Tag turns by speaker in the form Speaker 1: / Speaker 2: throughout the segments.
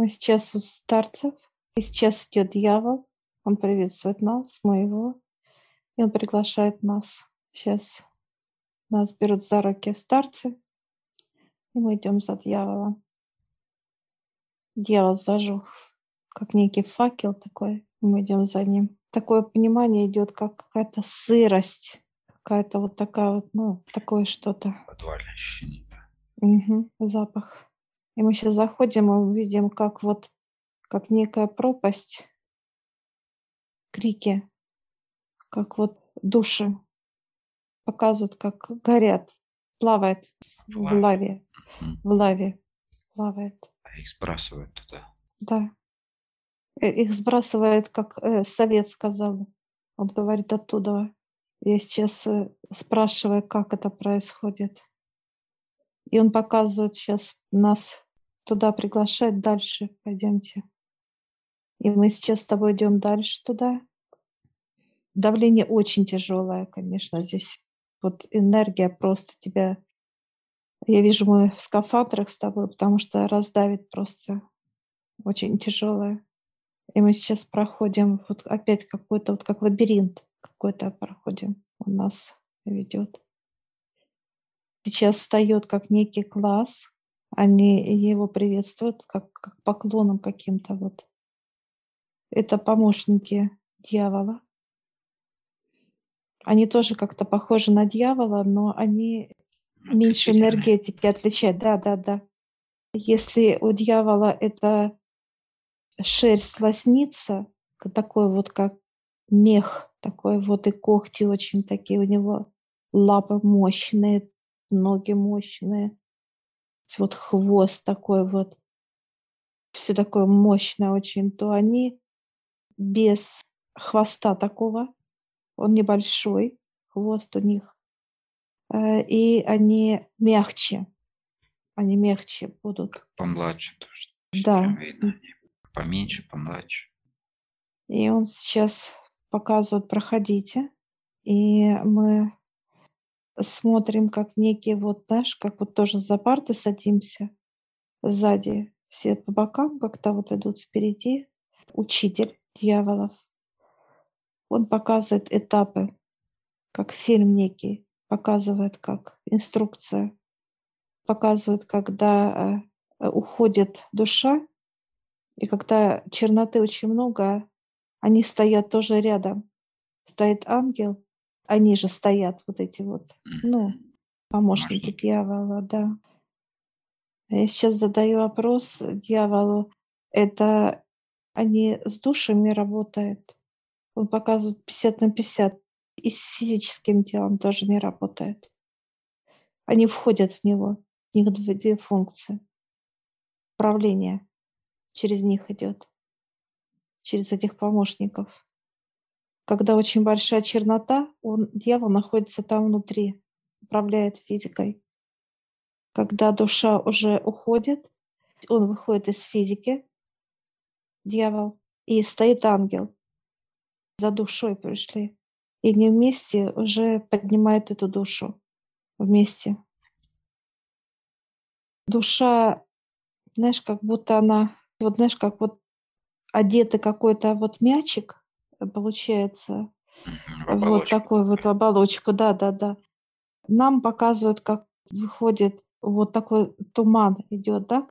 Speaker 1: Мы сейчас у старцев. И сейчас идет дьявол. Он приветствует нас, моего. И он приглашает нас. Сейчас нас берут за руки старцы. И мы идем за дьяволом. Дьявол зажег, как некий факел такой. И мы идем за ним. Такое понимание идет, как какая-то сырость, какая-то вот такая вот, ну, такое что-то.
Speaker 2: Подвальное ощущение.
Speaker 1: Угу, запах. И мы сейчас заходим и видим, как вот, как некая пропасть, крики, как вот души показывают, как горят, плавает в
Speaker 2: Лаве.
Speaker 1: в лаве плавает.
Speaker 2: А их сбрасывают туда.
Speaker 1: Да. Э, Их сбрасывает, как э, совет сказал. Он говорит оттуда. Я сейчас э, спрашиваю, как это происходит. И он показывает сейчас нас туда, приглашает дальше. Пойдемте. И мы сейчас с тобой идем дальше туда. Давление очень тяжелое, конечно. Здесь вот энергия просто тебя... Я вижу, мы в скафандрах с тобой, потому что раздавит просто очень тяжелое. И мы сейчас проходим вот опять какой-то, вот как лабиринт какой-то проходим. Он нас ведет. Сейчас встает как некий класс. Они его приветствуют как, как поклоном каким-то вот. Это помощники дьявола. Они тоже как-то похожи на дьявола, но они меньше энергетики отличают. Да, да, да. Если у дьявола это шерсть лосница, такой вот как мех, такой вот и когти очень такие у него, лапы мощные, ноги мощные, вот хвост такой вот, все такое мощное очень, то они без хвоста такого, он небольшой, хвост у них, э, и они мягче, они мягче будут.
Speaker 2: Помладше тоже.
Speaker 1: Да.
Speaker 2: Видно. Поменьше, помладше.
Speaker 1: И он сейчас показывает, проходите. И мы смотрим, как некий вот, знаешь, как вот тоже за парты садимся сзади. Все по бокам как-то вот идут впереди. Учитель дьяволов. Он показывает этапы, как фильм некий. Показывает, как инструкция. Показывает, когда э, уходит душа, и когда черноты очень много, они стоят тоже рядом. Стоит ангел, они же стоят, вот эти вот, ну, помощники дьявола, да. Я сейчас задаю вопрос дьяволу. Это они с душами работают? Он показывает 50 на 50. И с физическим телом тоже не работает. Они входят в него. У них две, две функции. Управление через них идет. Через этих помощников. Когда очень большая чернота, он, дьявол находится там внутри, управляет физикой. Когда душа уже уходит, он выходит из физики, дьявол, и стоит ангел. За душой пришли. И они вместе уже поднимают эту душу. Вместе. Душа, знаешь, как будто она, вот знаешь, как вот одетый какой-то вот мячик, получается, вот такой вот оболочку, да, да, да. Нам показывают, как выходит вот такой туман идет, да,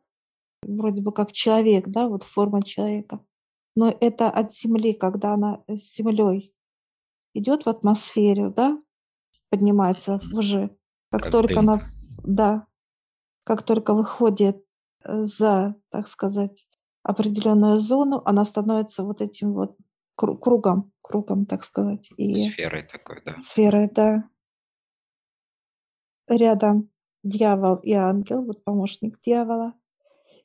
Speaker 1: вроде бы как человек, да, вот форма человека. Но это от Земли, когда она с Землей идет в атмосфере, да, поднимается уже. Как,
Speaker 2: Как
Speaker 1: только
Speaker 2: дым.
Speaker 1: она, да, как только выходит э, за, так сказать, определенную зону, она становится вот этим вот кругом, кругом, так сказать. И
Speaker 2: Сферой такой, да.
Speaker 1: сферы, да. Рядом дьявол и ангел, вот помощник дьявола,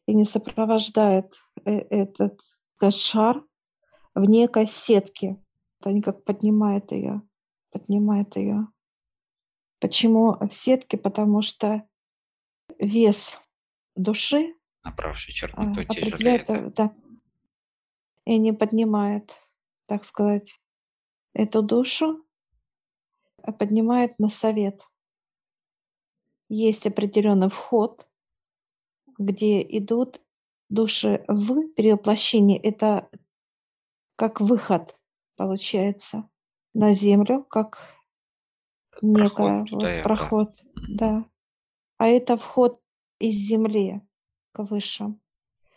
Speaker 1: и не сопровождает э, этот сказать, шар в некой сетке. Вот Они как поднимают ее, поднимают ее. Почему в сетке? Потому что вес души
Speaker 2: Направший
Speaker 1: а,
Speaker 2: черноту тяжелее.
Speaker 1: определяет,
Speaker 2: да.
Speaker 1: э, да, и не поднимает, так сказать, эту душу, а поднимает на совет. Есть определенный вход, где идут души в перевоплощении, это как выход, получается, на Землю, как некая
Speaker 2: Проход туда
Speaker 1: вот проход, да. А это вход из Земли к высшим.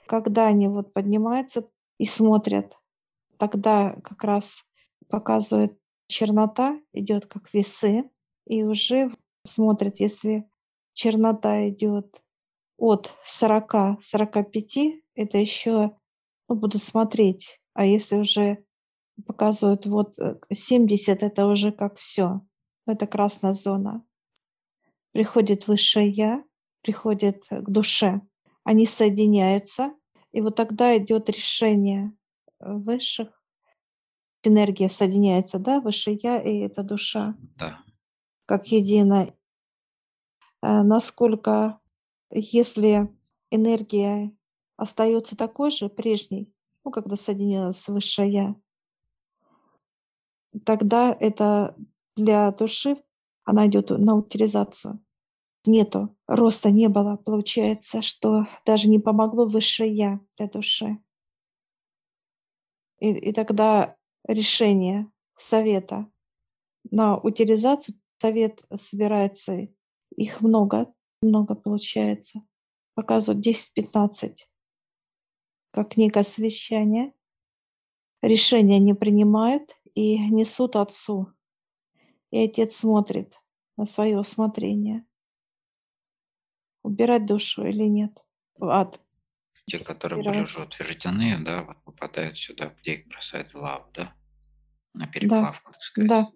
Speaker 1: Когда они вот поднимаются и смотрят, тогда как раз показывает чернота, идет как весы, и уже смотрят, если чернота идет от 40-45, это еще ну, буду смотреть. А если уже показывают вот э, 70, это уже как все. Это красная зона. Приходит высшее я, приходит э, к душе. Они соединяются, и вот тогда идет решение э, высших. Энергия соединяется, да, высшее я и эта душа
Speaker 2: Да.
Speaker 1: как едино. Э, Насколько, если энергия остается такой же, прежней, ну, когда соединилась с высшее я, тогда это для души, она идет на утилизацию. Нету, роста не было. Получается, что даже не помогло высшее я для души. И, и тогда решение совета на утилизацию, совет собирается, их много, много получается, показывают 10-15, как некое совещание. Решения не принимают и несут отцу. И отец смотрит на свое усмотрение. Убирать душу или нет ад.
Speaker 2: Те, которые были уже утверждены, да, вот попадают сюда, где их бросают в лаву, да? На переплавку, так сказать.
Speaker 1: Да,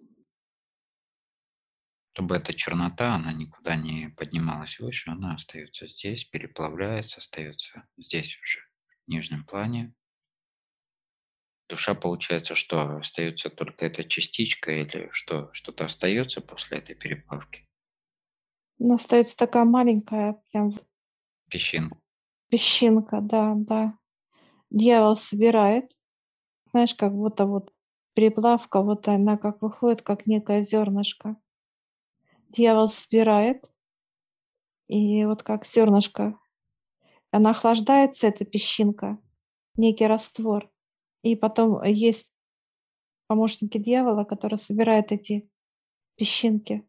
Speaker 2: Чтобы эта чернота, она никуда не поднималась выше, она остается здесь, переплавляется, остается здесь уже, в нижнем плане. Душа, получается, что остается только эта частичка или что, что-то остается после этой переплавки?
Speaker 1: но остается такая маленькая прям
Speaker 2: Песчинка.
Speaker 1: Песчинка, да, да. Дьявол собирает, знаешь, как будто вот переплавка, вот она как выходит, как некое зернышко. Дьявол собирает, и вот как зернышко, она охлаждается, эта песчинка, некий раствор. И потом есть помощники дьявола, которые собирают эти песчинки,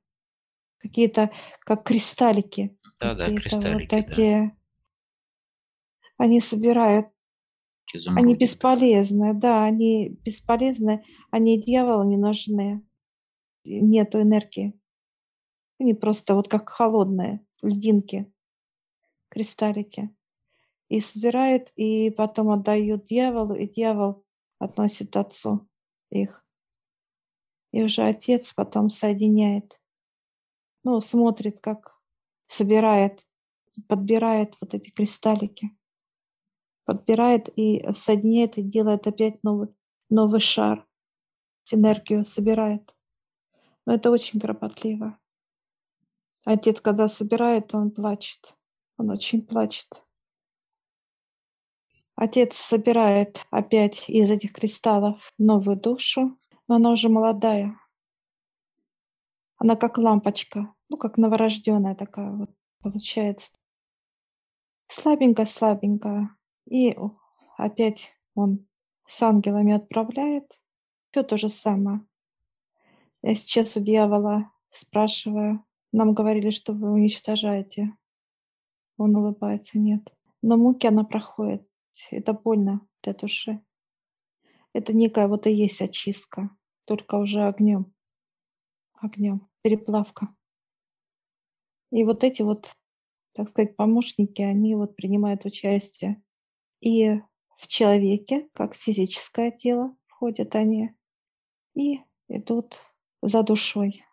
Speaker 1: какие-то как кристаллики,
Speaker 2: Да-да,
Speaker 1: какие-то вот
Speaker 2: кристаллики, да.
Speaker 1: Они собирают Они
Speaker 2: Изумрудик такой.
Speaker 1: бесполезны, да, они бесполезны, они дьяволу не нужны. Нету энергии. Они просто вот как холодные льдинки, кристаллики. И собирает, и потом отдают дьяволу, и дьявол относит отцу их. И уже отец потом соединяет. Ну, смотрит, как собирает, подбирает вот эти кристаллики подбирает и соединяет и делает опять новый, новый шар. Энергию собирает. Но это очень кропотливо. Отец, когда собирает, он плачет. Он очень плачет. Отец собирает опять из этих кристаллов новую душу, но она уже молодая. Она как лампочка, ну, как новорожденная такая вот получается. Слабенькая-слабенькая. И опять он с ангелами отправляет. Все то же самое. Я сейчас у дьявола спрашиваю. Нам говорили, что вы уничтожаете. Он улыбается, нет. Но муки она проходит. Это больно для души. Это некая вот и есть очистка, только уже огнем. Огнем. Переплавка. И вот эти вот, так сказать, помощники, они вот принимают участие и в человеке, как физическое тело, входят они, и идут за душой.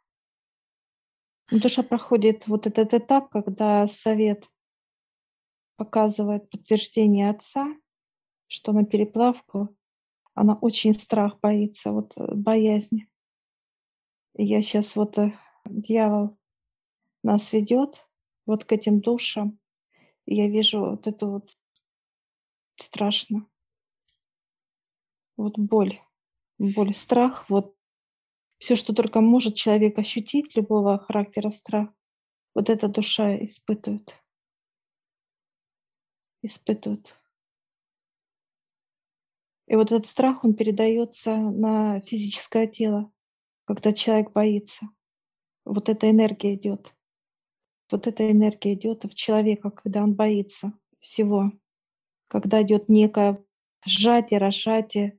Speaker 1: Душа проходит вот этот этап, когда совет показывает подтверждение отца, что на переплавку она очень страх боится, вот э, боязнь. Я сейчас вот э, дьявол нас ведет вот к этим душам, и я вижу вот эту вот страшно. Вот боль, боль, страх, вот все, что только может человек ощутить, любого характера страх, вот эта душа испытывает. Испытывает. И вот этот страх, он передается на физическое тело, когда человек боится. Вот эта энергия идет. Вот эта энергия идет в человека, когда он боится всего. Когда идет некое сжатие, разжатие,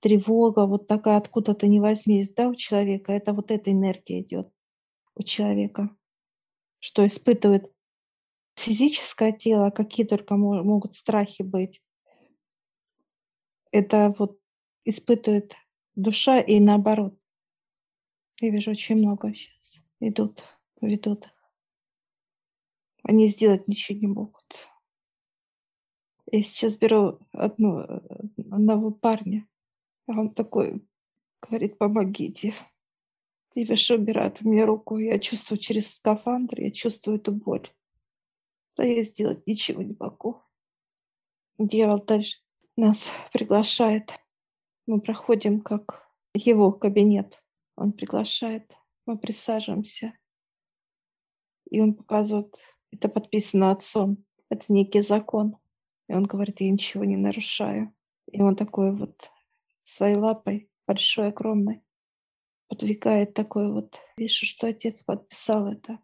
Speaker 1: тревога, вот такая откуда-то не возьмись, да, у человека, это вот эта энергия идет у человека, что испытывает физическое тело, какие только могут страхи быть. Это вот испытывает душа и наоборот. Я вижу очень много сейчас идут, ведут. Они сделать ничего не могут. Я сейчас беру одну, одного парня, а он такой говорит, помогите. И Виша убирает у меня руку. Я чувствую через скафандр, я чувствую эту боль. Да я сделать ничего не могу. Дьявол дальше нас приглашает. Мы проходим как его кабинет. Он приглашает, мы присаживаемся. И он показывает, это подписано отцом, это некий закон. И он говорит, я ничего не нарушаю. И он такой вот своей лапой, большой, огромной, подвигает такой вот. Вижу, что отец подписал это.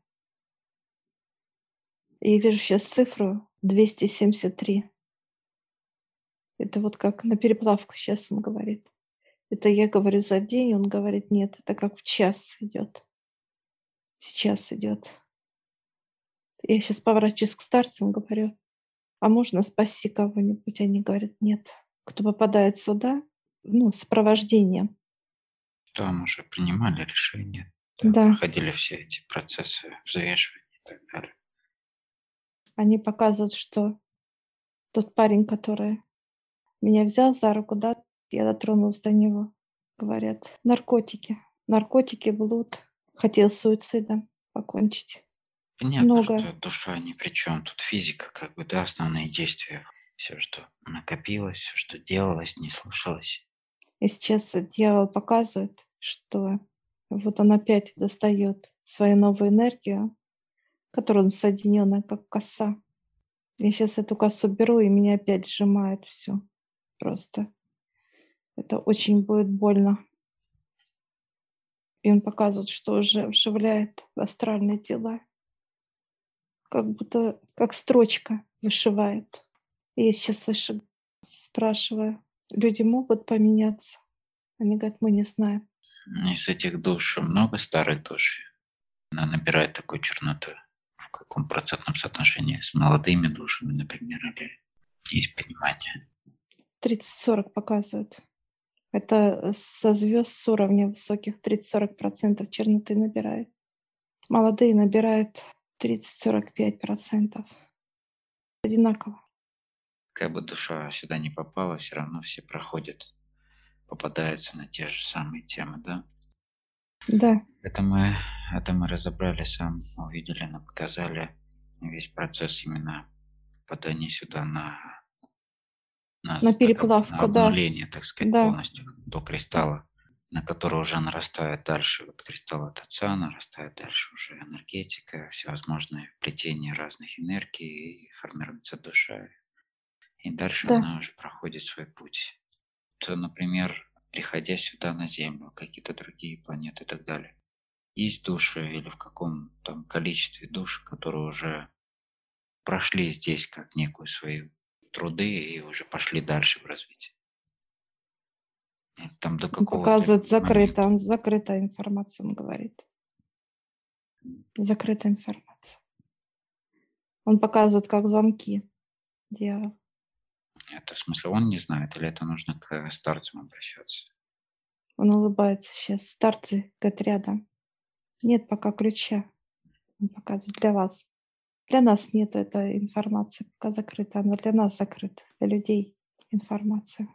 Speaker 1: И вижу сейчас цифру 273. Это вот как на переплавку сейчас он говорит. Это я говорю за день, он говорит, нет, это как в час идет. Сейчас идет. Я сейчас поворачиваюсь к старцам, говорю, а можно спасти кого-нибудь? Они говорят, нет. Кто попадает сюда, ну, сопровождением.
Speaker 2: Там уже принимали решения, там
Speaker 1: Да.
Speaker 2: проходили все эти процессы взвешивания и так далее.
Speaker 1: Они показывают, что тот парень, который меня взял за руку, да, я дотронулась до него, говорят, наркотики, наркотики, блуд, хотел суицидом покончить.
Speaker 2: Понятно,
Speaker 1: Много.
Speaker 2: что душа ни при чем. Тут физика, как бы, да, основные действия. Все, что накопилось, все, что делалось, не слушалось.
Speaker 1: И сейчас дьявол показывает, что вот он опять достает свою новую энергию, которая он соединенная, как коса. Я сейчас эту косу беру, и меня опять сжимает все. Просто. Это очень будет больно. И он показывает, что уже вживляет астральные тела. Как будто, как строчка вышивает. И я сейчас выше спрашиваю, люди могут поменяться? Они говорят, мы не знаем.
Speaker 2: Из этих душ много старых душ. Она набирает такую черноту. В каком процентном соотношении с молодыми душами, например, или есть понимание?
Speaker 1: 30-40 показывают. Это со звезд с уровня высоких 30-40% черноты набирает. Молодые набирают 30-45%. Одинаково.
Speaker 2: Как бы душа сюда не попала, все равно все проходят, попадаются на те же самые темы, да?
Speaker 1: Да,
Speaker 2: Это мы, это мы разобрали сам, увидели, нам показали весь процесс именно попадания сюда на на,
Speaker 1: На
Speaker 2: так,
Speaker 1: переплавку,
Speaker 2: на
Speaker 1: да.
Speaker 2: обнуление, так сказать,
Speaker 1: Да.
Speaker 2: полностью до кристалла, на который уже нарастает дальше вот кристалл от отца, нарастает дальше уже энергетика, всевозможные плетения разных энергий, и формируется душа. И дальше
Speaker 1: Да.
Speaker 2: она уже проходит свой путь. То, например, приходя сюда на Землю, какие-то другие планеты и так далее, есть души или в каком там количестве душ, которые уже прошли здесь как некую свою труды и уже пошли дальше в развитие. Там до
Speaker 1: он
Speaker 2: какого
Speaker 1: показывает закрыто, он закрытая информация, он говорит. Закрытая информация. Он показывает, как замки. Дьявол.
Speaker 2: Это в смысле он не знает, или это нужно к старцам обращаться?
Speaker 1: Он улыбается сейчас. Старцы говорят рядом. Нет пока ключа. Он показывает для вас. Для нас нет этой информации, пока закрыта. Она для нас закрыта, для людей информация.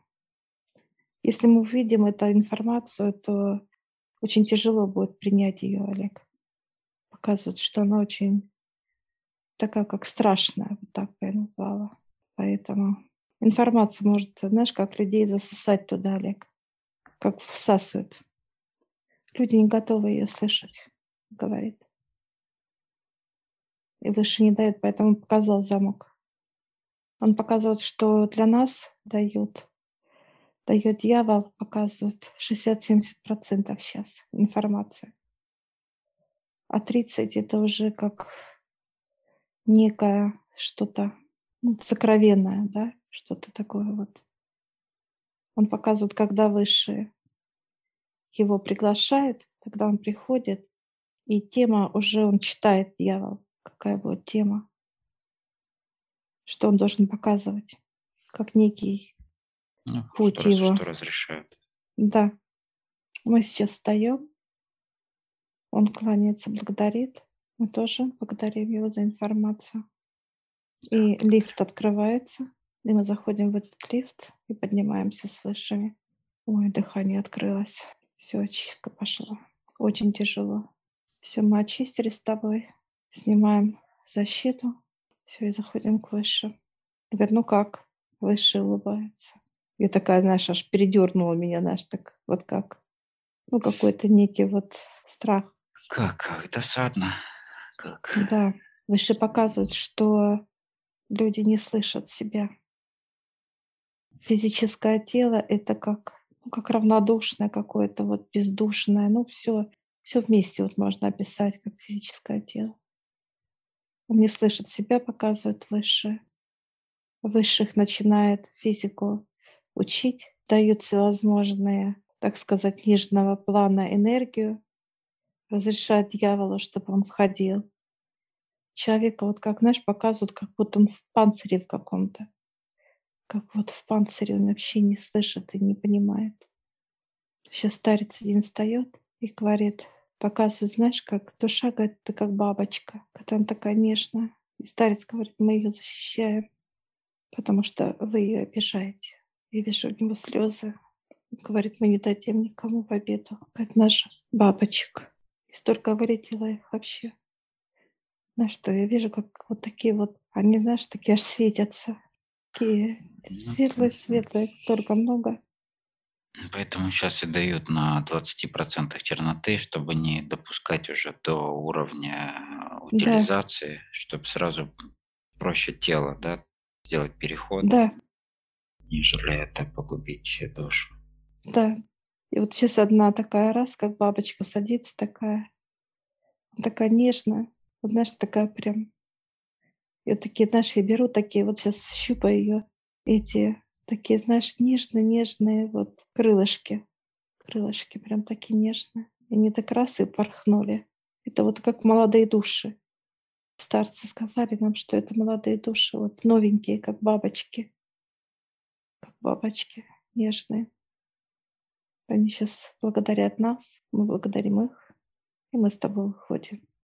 Speaker 1: Если мы увидим эту информацию, то очень тяжело будет принять ее, Олег. Показывает, что она очень такая, как страшная, вот так бы я назвала. Поэтому информация может, знаешь, как людей засосать туда, Олег, как всасывают. Люди не готовы ее слышать, говорит. И выше не дают, поэтому показал замок. Он показывает, что для нас дают дает дьявол, показывает 60-70% сейчас информации. А 30 это уже как некое что-то ну, сокровенное, да, что-то такое вот. Он показывает, когда высшие его приглашают, тогда он приходит, и тема уже он читает, дьявол, какая будет тема, что он должен показывать, как некий
Speaker 2: Ну,
Speaker 1: путь
Speaker 2: что,
Speaker 1: его.
Speaker 2: что разрешают.
Speaker 1: Да, мы сейчас встаем, он кланяется, благодарит, мы тоже благодарим его за информацию. И лифт открывается, и мы заходим в этот лифт и поднимаемся с высшими. Ой, дыхание открылось. Все, очистка пошла. Очень тяжело. Все, мы очистились с тобой. Снимаем защиту. Все, и заходим к высшим. Говорит, ну как? Высший улыбается. Я такая, знаешь, аж передернула меня, знаешь, так вот как. Ну, какой-то некий вот страх.
Speaker 2: Как, как досадно. Как.
Speaker 1: Да, выше показывают, что люди не слышат себя. Физическое тело — это как, ну, как равнодушное какое-то, вот бездушное. Ну, все, все вместе вот можно описать, как физическое тело. Он не слышит себя, показывает высшее. Высших начинает физику учить, дают всевозможные, так сказать, нижнего плана энергию, разрешает дьяволу, чтобы он входил. Человека вот как, знаешь, показывают, как будто он в панцире в каком-то. Как вот в панцире он вообще не слышит и не понимает. Сейчас старец один встает и говорит, показывает, знаешь, как душа, говорит, ты как бабочка, когда она такая нежная. И старец говорит, мы ее защищаем, потому что вы ее обижаете. Я вижу у него слезы. Говорит, мы не дадим никому в обиду. Как наша бабочек. И столько вылетело их вообще. Знаешь что, я вижу, как вот такие вот, они, знаешь, такие аж светятся. Такие
Speaker 2: Ну,
Speaker 1: светлые-светлые, столько много.
Speaker 2: Поэтому сейчас и дают на 20% черноты, чтобы не допускать уже до уровня э, утилизации, чтобы сразу проще тело, да, сделать переход,
Speaker 1: Да,
Speaker 2: нежели это погубить душу.
Speaker 1: да. И вот сейчас одна такая раз, как бабочка садится такая, такая нежная, вот знаешь, такая прям. И вот такие, знаешь, я беру такие, вот сейчас щупаю ее, эти такие, знаешь, нежные-нежные вот крылышки. Крылышки прям такие нежные. И они так раз и порхнули. Это вот как молодые души. Старцы сказали нам, что это молодые души, вот новенькие, как бабочки. Бабочки нежные. Они сейчас благодарят нас, мы благодарим их, и мы с тобой выходим.